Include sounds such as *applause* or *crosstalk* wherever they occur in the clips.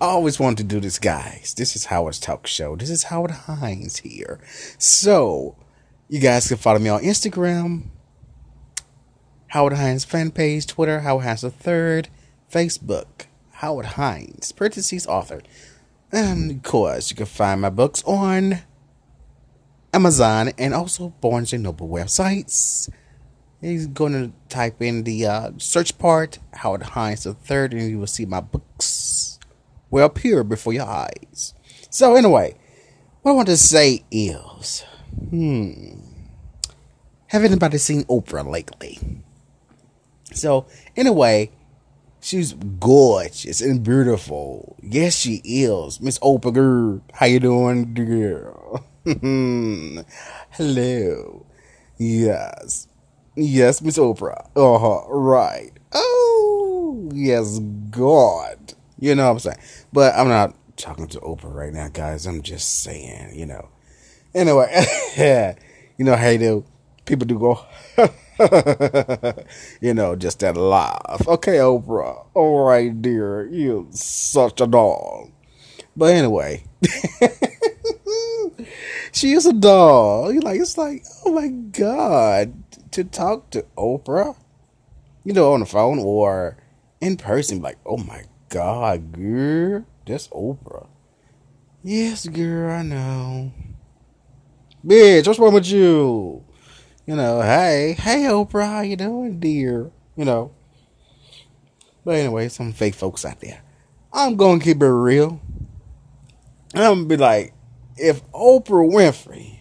I always wanted to do this, guys. This is Howard's Talk Show. This is Howard Hines here. So, you guys can follow me on Instagram, Howard Hines fan page, Twitter, Howard Hines the Third, Facebook, Howard Hines, parentheses author. And of course, you can find my books on Amazon and also Barnes and Noble websites. He's going to type in the uh, search part, Howard Hines the Third, and you will see my books will appear before your eyes. So anyway, what I want to say is, hmm, have anybody seen Oprah lately? So anyway, she's gorgeous and beautiful. Yes, she is, Miss Oprah. Girl, how you doing, girl? *laughs* Hello. Yes. Yes, Miss Oprah. Uh huh. Right. Oh, yes, God. You know what I'm saying? But I'm not talking to Oprah right now, guys. I'm just saying, you know. Anyway, *laughs* you know how you do. People do go, *laughs* you know, just that laugh. Okay, Oprah. All right, dear. You're such a doll. But anyway, *laughs* she is a doll. You like it's like, oh my god to talk to Oprah, you know, on the phone or in person, like, oh my God, girl, that's Oprah. Yes, girl, I know. Bitch, what's wrong with you? You know, hey, hey, Oprah, how you doing, dear? You know. But anyway, some fake folks out there. I'm gonna keep it real. I'm gonna be like, if Oprah Winfrey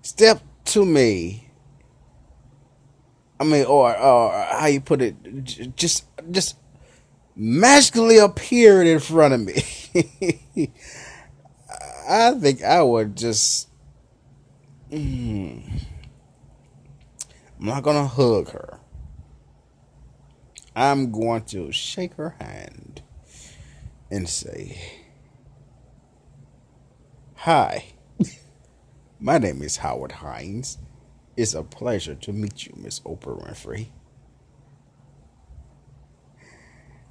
step to me. I mean, or or how you put it, just just magically appeared in front of me. *laughs* I think I would just. Mm, I'm not gonna hug her. I'm going to shake her hand and say, "Hi." My name is Howard Hines. It's a pleasure to meet you, Miss Oprah Winfrey.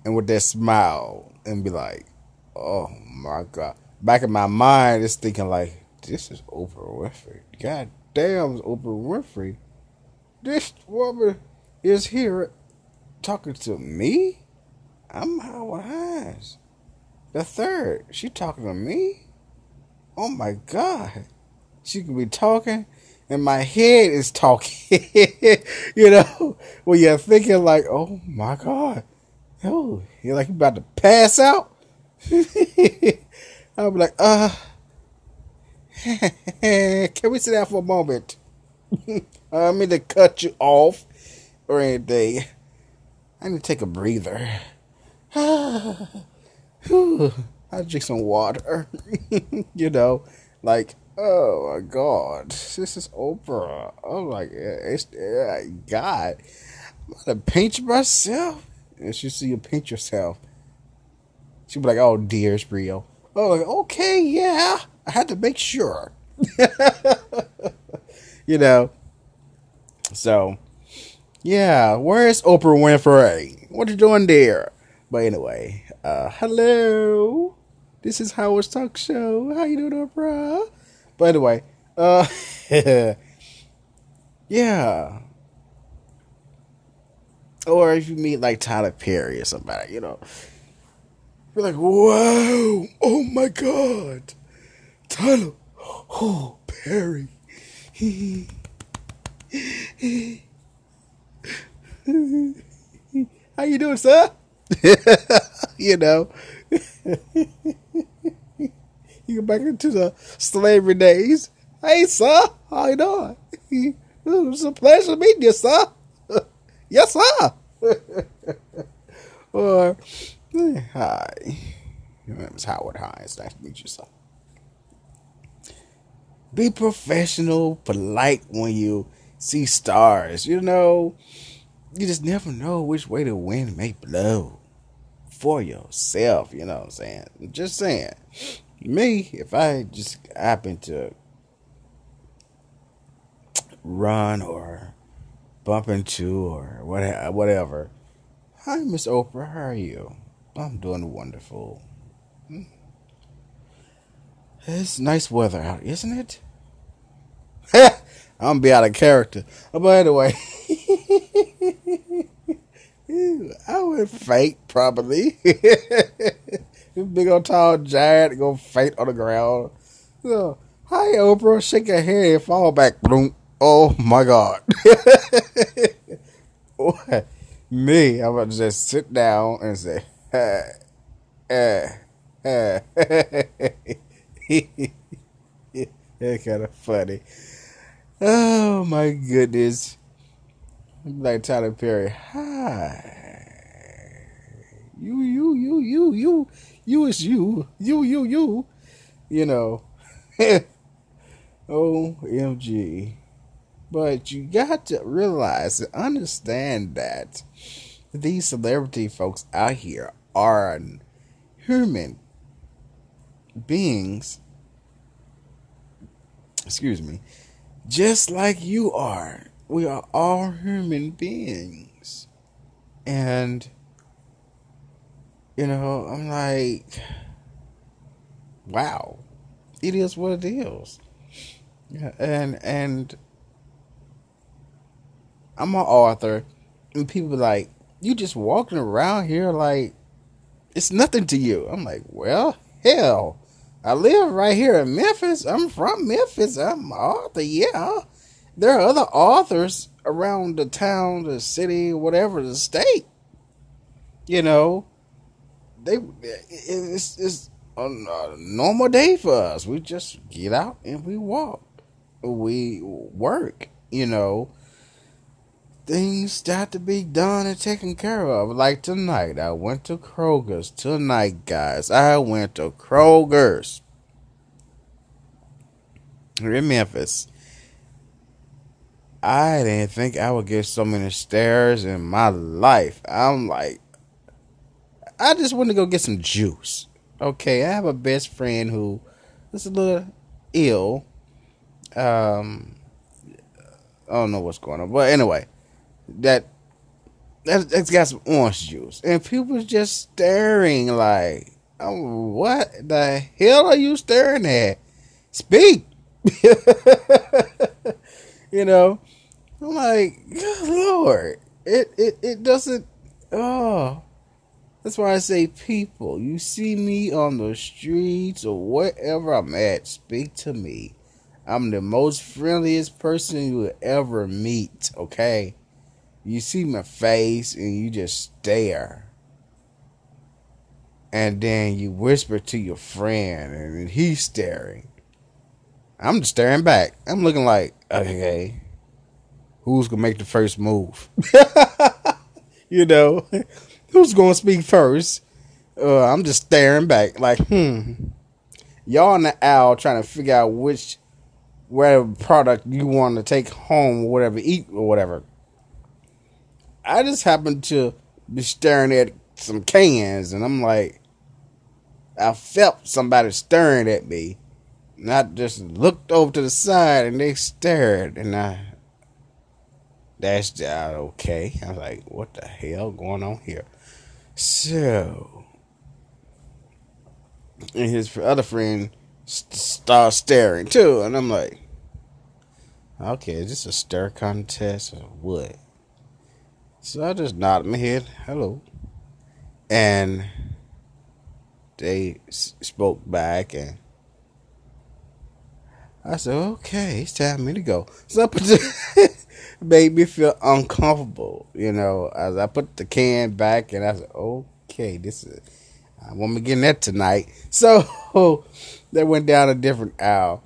And with that smile, and be like, oh my God. Back in my mind, it's thinking, like, this is Oprah Winfrey. God damn, Oprah Winfrey. This woman is here talking to me? I'm Howard Hines. The third. She talking to me? Oh my God. She could be talking, and my head is talking. *laughs* you know, when you're thinking like, "Oh my God, oh, you're like about to pass out." *laughs* I'll be like, "Uh, *laughs* can we sit down for a moment? I mean to cut you off or anything. I need to take a breather." *sighs* I'll drink some water. you know, like Oh my God, this is Oprah. Oh my it's, uh, God, I'm gonna paint myself. And she see you paint yourself. She'd be like, "Oh dear, it's real." Oh, like, okay, yeah. I had to make sure. *laughs* you know. So, yeah. Where's Oprah Winfrey? What you doing there? But anyway, uh, hello. This is Howard's Talk Show. How you doing, Oprah? But anyway, uh, *laughs* yeah. Or if you meet like Tyler Perry or somebody, you know, you're like, wow, oh my God, Tyler, oh, Perry. *laughs* How you doing, sir? *laughs* you know. *laughs* You go back into the slavery days. Hey, sir, how you doing? *laughs* It's a pleasure meeting you, sir. *laughs* yes, sir. or, hi. Your name is Howard Hines. Nice to meet you, sir. Be professional, polite when you see stars. You know, you just never know which way the wind may blow for yourself. You know what I'm saying? Just saying me, if I just happen to run or bump into or whatever, hi Miss Oprah, how are you? I'm doing wonderful. Hmm. It's nice weather out, isn't it? *laughs* I'm gonna be out of character. But anyway, *laughs* I would faint probably. *laughs* Big old tall giant go faint on the ground. So, hi Oprah, shake your head, fall back, boom. Oh my God. *laughs* Me, I'm gonna just sit down and say, uh, uh, uh. That's kind of funny. Oh my goodness. Like Tyler Perry. Hi. You, you, you, you, you, you is you. You, you, you. You know. *laughs* OMG. But you got to realize and understand that these celebrity folks out here are human beings. Excuse me. Just like you are. We are all human beings. And, you know, I'm like, wow. It is what it is. Yeah, and and I'm an author, and people like, you just walking around here like it's nothing to you. I'm like, well, hell, I live right here in Memphis. I'm from Memphis. I'm an author, yeah. There are other authors around the town, the city, whatever, the state. You know, they it's, it's a normal day for us. We just get out and we walk. We work, you know things got to be done and taken care of. Like tonight, I went to Kroger's. Tonight, guys, I went to Kroger's here in Memphis. I didn't think I would get so many stares in my life. I'm like, I just want to go get some juice. Okay, I have a best friend who is a little ill. Um, I don't know what's going on, but anyway, that that that's got some orange juice, and people just staring like, oh, "What the hell are you staring at? Speak!" *laughs* you know, I'm like, "Good Lord, it it it doesn't." Oh, that's why I say, people, you see me on the streets or wherever I'm at, speak to me. I'm the most friendliest person you will ever meet. Okay you see my face and you just stare. And then you whisper to your friend and he's staring. I'm just staring back. I'm looking like, okay, who's gonna make the first move? *laughs* you know, who's gonna speak first? Uh, I'm just staring back, like, hmm. Y'all in the aisle trying to figure out which whatever product you want to take home or whatever, eat or whatever. I just happened to be staring at some cans, and I'm like, I felt somebody staring at me. And I just looked over to the side, and they stared, and I dashed out okay. I was like, what the hell going on here? So, and his other friend st- started staring too, and I'm like, okay, is this a stare contest or what? So I just nodded my head, hello. And they spoke back, and I said, okay, it's time for me to go. So I put the, *laughs* made me feel uncomfortable, you know, as I put the can back, and I said, okay, this is, I won't be getting that tonight. *laughs* So they went down a different aisle,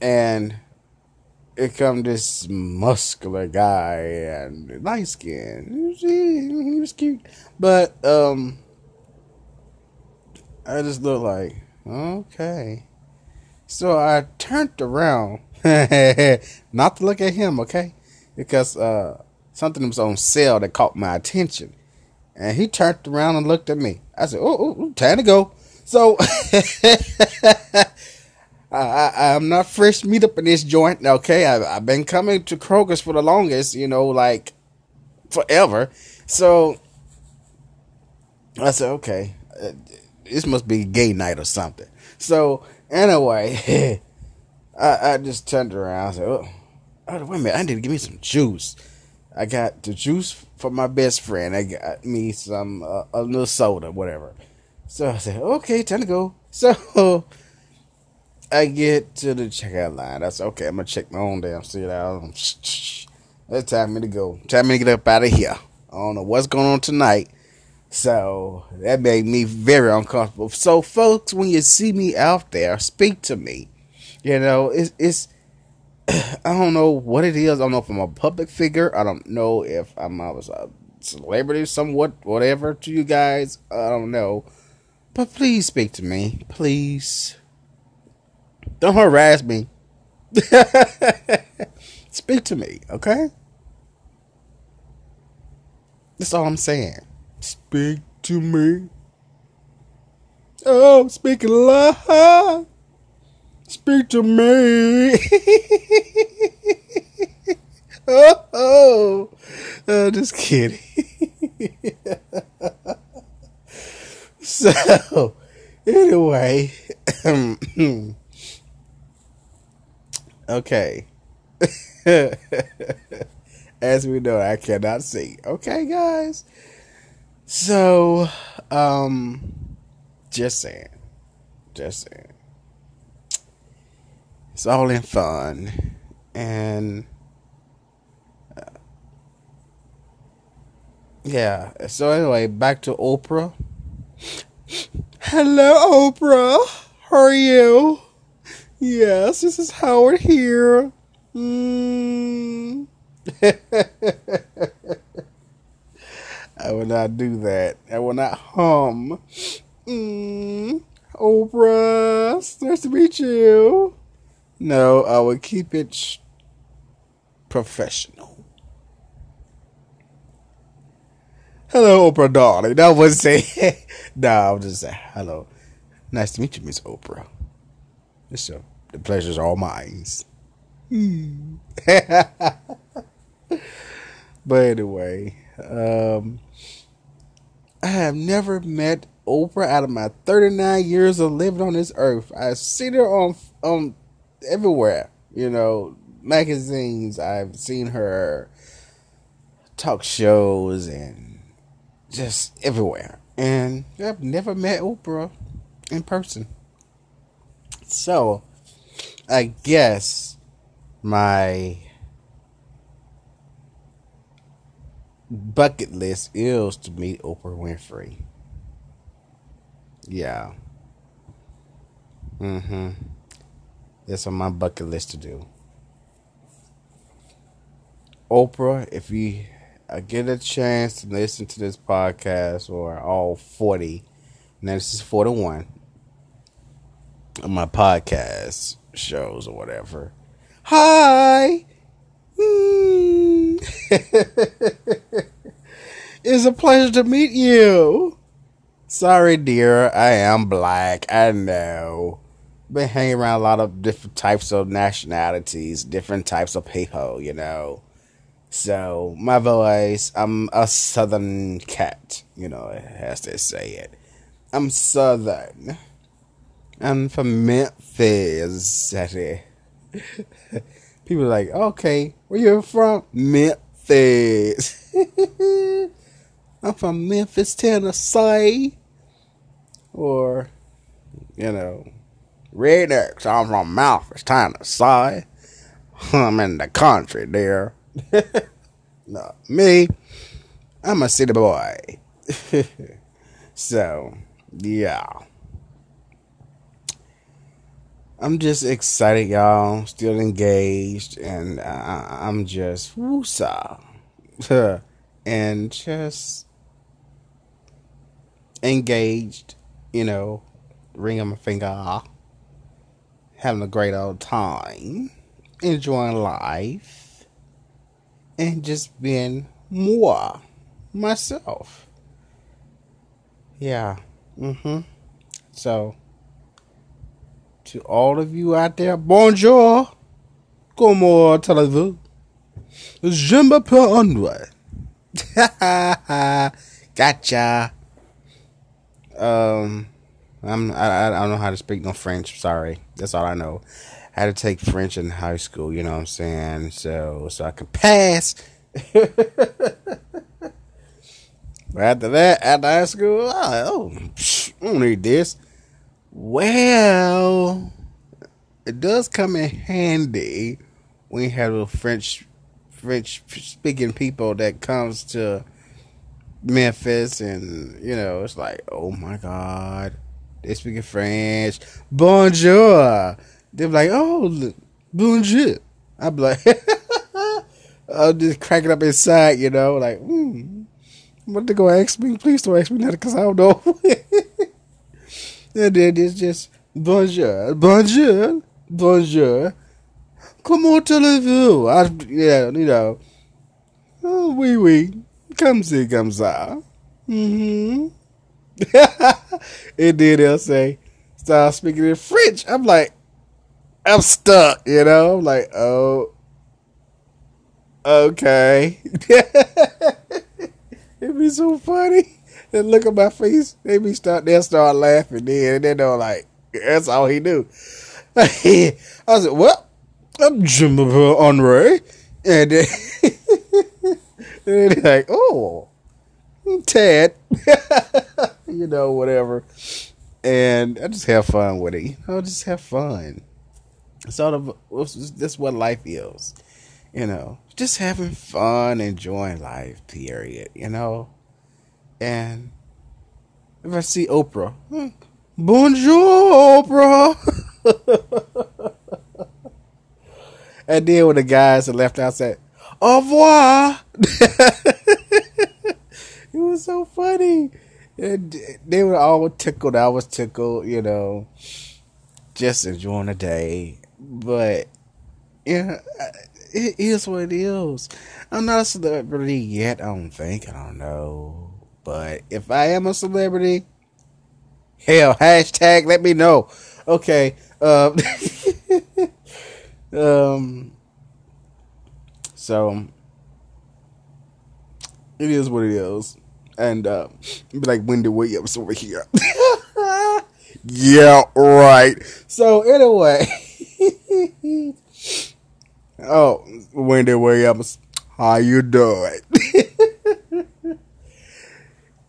and it come this muscular guy and light skin. He was cute, but um, I just looked like okay. So I turned around, *laughs* not to look at him, okay, because uh, something was on sale that caught my attention, and he turned around and looked at me. I said, "Oh, oh time to go." So *laughs* I, am not fresh meat up in this joint. Okay, I, I've been coming to Kroger's for the longest, you know, like forever. So I said, okay, this must be gay night or something. So anyway, *laughs* I, I just turned around. Said, oh, oh, wait a minute, I need to give me some juice. I got the juice for my best friend. I got me some uh, a little soda, whatever. So I said, okay, time to go. *laughs* So I get to the checkout line. I said, okay, I'm gonna check my own damn seat out. *laughs* It's time for me to go. Time me to get up out of here. I don't know what's going on tonight. So that made me very uncomfortable. So folks, when you see me out there, speak to me. You know, it's it's *clears throat* I don't know what it is. I don't know if I'm a public figure. I don't know if I'm I was a celebrity, somewhat, whatever to you guys. I don't know. But please speak to me. Please. Don't harass me. *laughs* speak to me, okay? That's all I'm saying. Speak to me. Oh, speaking loud. Speak to me. *laughs* oh, oh, oh, just kidding. so, anyway, okay. As we know, I cannot see. Okay, guys. So, um, just saying, just saying it's all in fun and yeah. So anyway back to oprah. Hello oprah. How are you? Yes this is howard here. Mm. *laughs* i will not do that. I will not hum. Mm. oprah it's nice to meet you. No, I will keep it professional. Hello, Oprah darling. That was say no, I was just saying hello. Nice to meet you, Miss Oprah. So the pleasure's all mine. Hmm. *laughs* but anyway, um, I have never met Oprah out of my 39 years of living on this earth. I've seen her on on everywhere. You know, magazines. I've seen her talk shows and just everywhere. And I've never met Oprah in person. So, I guess my bucket list is to meet Oprah Winfrey. Yeah. Mm-hmm. That's on my bucket list to do. Oprah, if you get a chance to listen to this podcast or all 40, now this is 41 of my podcast shows or whatever. Hi! Hmm. *laughs* it's a pleasure to meet you. Sorry, dear, I am black. I know been hanging around a lot of different types of nationalities, different types of people, you know. So my voice, I'm a southern cat, you know, as they say it. I'm southern. I'm from Memphis. City. *laughs* People like, okay, where you from? Memphis. *laughs* I'm from Memphis, Tennessee. Or, you know, rednecks. I'm from Memphis, Tennessee. *laughs* I'm in the country, dear. *laughs* no, me, I'm a city boy. *laughs* so, yeah. I'm just excited, y'all. Still engaged, and uh, I'm just woosa, *laughs* and just engaged. You know, ring on my finger having a great old time, enjoying life, and just being more myself. Yeah. Mm-hmm. So, to all of you out there, bonjour. Comment allez-vous? Je m'appelle André. *laughs* gotcha. Um, I'm I, I don't know how to speak no French. Sorry, that's all I know. Had to take French in high school. You know what I'm saying? So so I could pass. *laughs* but after that, after high school, I, oh, I don't need this. Well, it does come in handy when you have a French French speaking people that comes to Memphis and you know it's like oh my god they speaking French bonjour they're like oh bonjour I'm like *laughs* I'm just cracking up inside you know like hmm. What they gonna ask me? Please don't ask me that because I don't know. *laughs* And then it's just bonjour bonjour bonjour. Comment allez-vous? Yeah you know. Oh oui oui. Come see, come ça. Mm-hmm. *laughs* and then they'll say, start speaking in French. I'm like, I'm stuck, you know? I'm like, oh, okay. *laughs* It'd be so funny. Then look at my face. They be start, they'll start laughing then, and then they're like, that's all he do. *laughs* I was like, well, I'm Jim Henri. And then *laughs* and like, oh, Ted, you know, whatever. And I just have fun with it. Know, just have fun. Sort of, that's what life is. You know, just having fun, enjoying life, period. You know? And if I see Oprah, hmm, bonjour, Oprah. *laughs* and then when the guys that left out said, au revoir. *laughs* it was so funny. And they were all tickled. I was tickled, you know, just enjoying the day. But, yeah, it is what it is. I'm not a celebrity yet, I don't think. I don't know. But if I am a celebrity, hell, *laughs* hashtag let me know. Okay. Um, *laughs* um so it is what it is. And uh, be like Wendy Williams over here. *laughs* yeah, right. So anyway. Oh, Wendy Williams, how you doing? *laughs*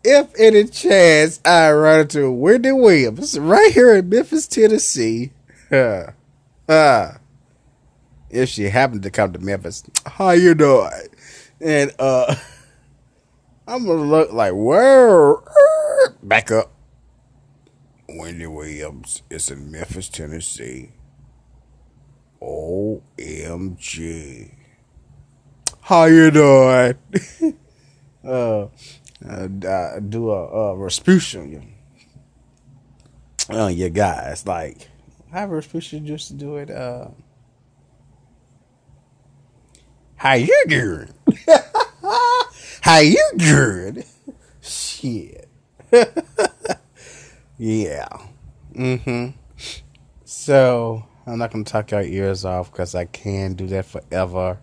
if any chance I run into Wendy Williams right here in Memphis, Tennessee, *laughs* uh, uh, if she happened to come to Memphis, how you doing? And uh *laughs* I'm gonna look like where back up. Wendy Williams is in Memphis, Tennessee. OMG. How you doing? *laughs* uh, uh, do a, a Rasputin. Oh, you guys like have Rasputin just do it. Uh, how you doing? *laughs* How you doing? Shit. *laughs* yeah. Mm-hmm. So I'm not gonna talk your ears off because I can do that forever.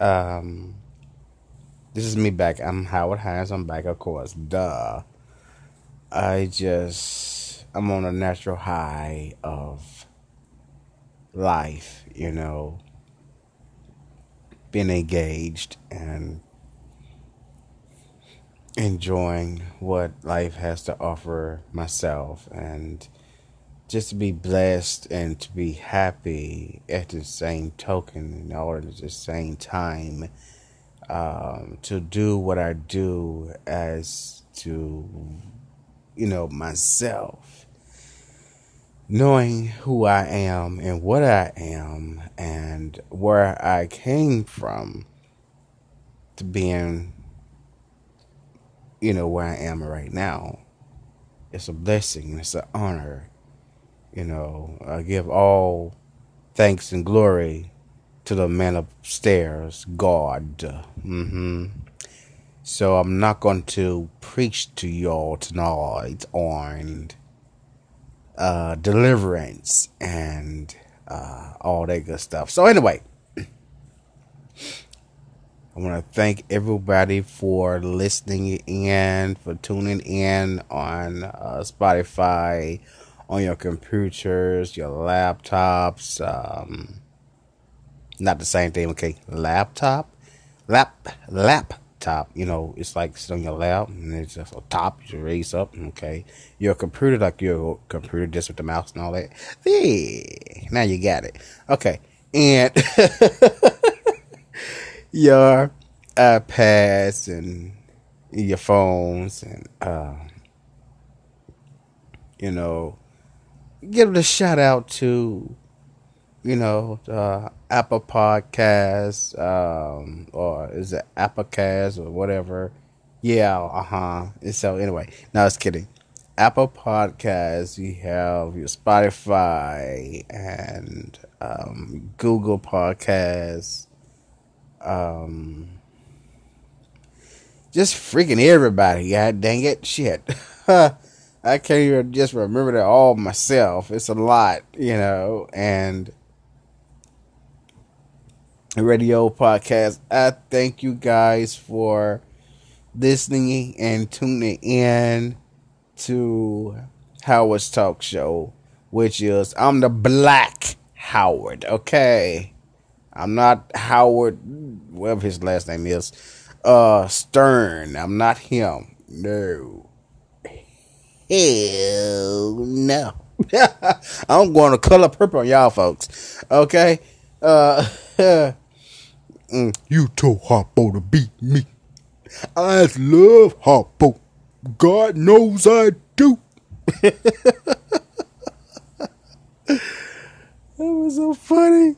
Um, this is me back. I'm Howard Hines. I'm back, of course. Duh. I just I'm on a natural high of life, you know being engaged and enjoying what life has to offer myself and just to be blessed and to be happy at the same token or at the same time um, to do what I do as to you know myself knowing who I am and what I am and where I came from to being, you know, where I am right now. It's a blessing, it's an honor. You know, I give all thanks and glory to the man upstairs, God. Mm-hmm. So I'm not going to preach to y'all tonight on uh, deliverance and uh, all that good stuff. So anyway, *clears throat* I want to thank everybody for listening in, for tuning in on uh, Spotify, on your computers, your laptops. Um, not the same thing, okay? Laptop, lap, laptop. You know, it's like it's on your lap, and it's just a top you raise up. Okay, your computer, like your computer, just with the mouse and all that. There, now you got it. Okay, and. *laughs* your iPads and your phones and uh, you know give a shout out to you know uh, Apple Podcasts um, or is it Applecast or whatever yeah uh-huh and so anyway no I was kidding Apple Podcasts you have your Spotify and um, Google Podcasts um, just freaking everybody. God dang it, shit. *laughs* I can't even just remember that all myself. It's a lot, you know, and radio podcast. I thank you guys for listening and tuning in to Howard's Talk Show, which is I'm the Black Howard, okay? I'm not Howard, whatever his last name is. Uh, Stern. I'm not him. No. Hell no. *laughs* I'm going to color purple on y'all folks. Okay? Uh, *laughs* mm, you told Harpo to beat me. I love Harpo. God knows I do. *laughs* that was so funny.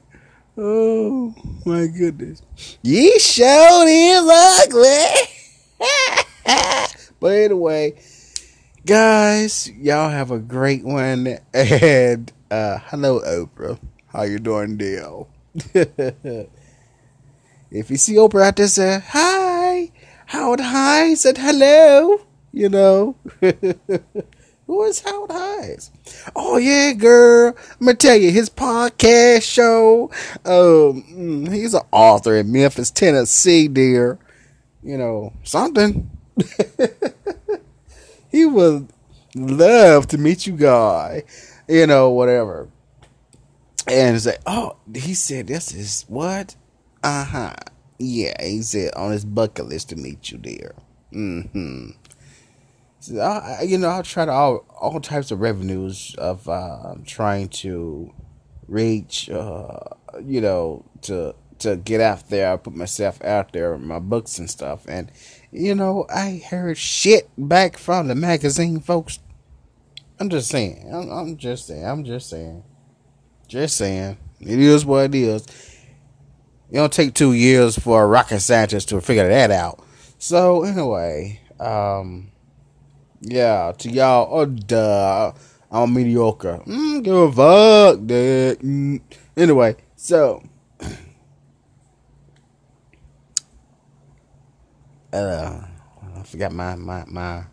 Oh my goodness. Ye showed is ugly. but anyway, guys, y'all have a great one. And uh hello Oprah. How you doing, deal? *laughs* if you see Oprah out there say, Hi, Howard Hi said hello, you know. *laughs* Who is Howard Hines? Oh yeah, girl. I'm gonna tell you his podcast show. Um, mm, he's an author in Memphis, Tennessee, dear. You know something. *laughs* he would love to meet you, guy. You know whatever. And say, oh, he said this is what? Uh huh. Yeah, he said on his bucket list to meet you, dear. Mm-hmm. I, you know, I'll try to all all types of revenues of uh, trying to reach, uh, you know, to to get out there. I put myself out there, my books and stuff, and you know, I heard shit back from the magazine folks. I'm just saying. I'm, I'm just saying. I'm just saying. Just saying. It is what it is. It don't take two years for a rocket scientist to figure that out. So anyway, um, yeah, to y'all, oh duh, I'm mediocre. Mm, give a fuck, dude. Mm. Anyway, so uh, I forgot my my my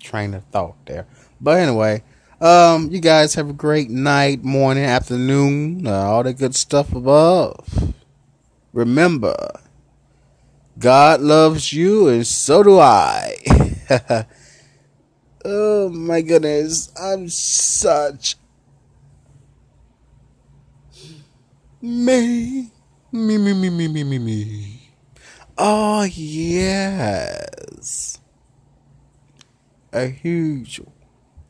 train of thought there. But anyway, um, you guys have a great night, morning, afternoon, uh, all the good stuff above. Remember, God loves you, and so do I. *laughs* Oh my goodness, I'm such me, me, me, me, me, me, me, me. Oh yes, a huge,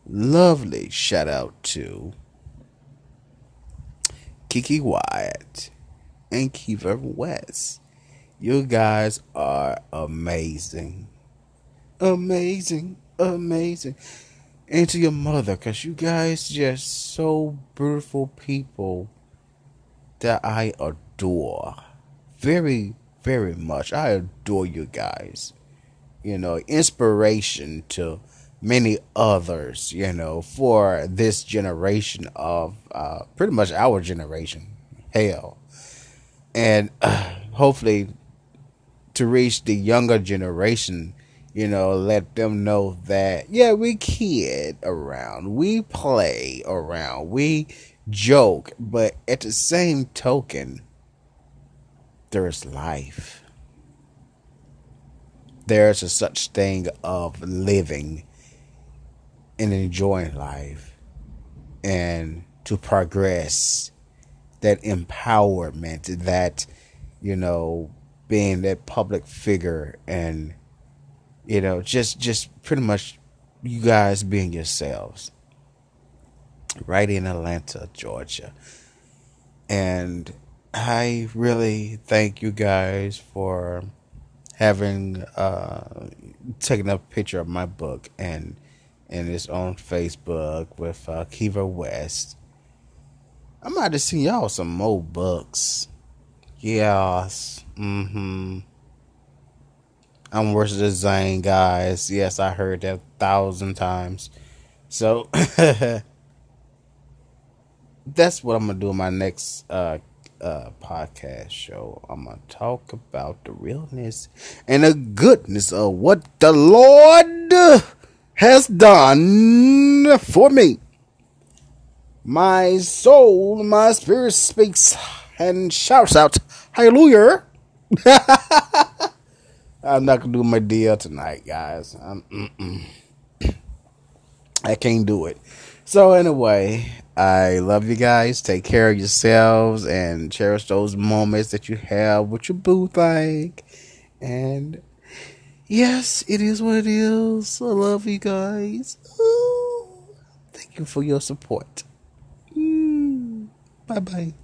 lovely shout out to Kiki Wyatt and Kiva West. You guys are amazing, amazing amazing. And to your mother, because you guys just so beautiful people that I adore. Very, very much. I adore you guys. You know, inspiration to many others, you know, for this generation of uh, pretty much our generation. Hell. And uh, hopefully to reach the younger generation you know, let them know that, yeah, we kid around, we play around, we joke, but at the same token, there's life. there's a such thing of living and enjoying life and to progress that empowerment that you know being that public figure and you know just just pretty much you guys being yourselves right in Atlanta, Georgia. And I really thank you guys for having uh taken a picture of my book and and it's on Facebook with uh, Kiva West. I might have seen y'all some more books. Yes. Mm-hmm. I'm worse than Zane, guys. Yes, I heard that a thousand times. So *laughs* that's what I'm gonna do in my next uh uh podcast show. I'm gonna talk about the realness and the goodness of what the Lord has done for me. My soul, my spirit speaks and shouts out, Hallelujah. *laughs* I'm not gonna do my deal tonight, guys. I can't do it. So anyway, I love you guys. Take care of yourselves and cherish those moments that you have with your boo thing. And yes, it is what it is. I love you guys. Ooh, thank you for your support. Mm, bye bye.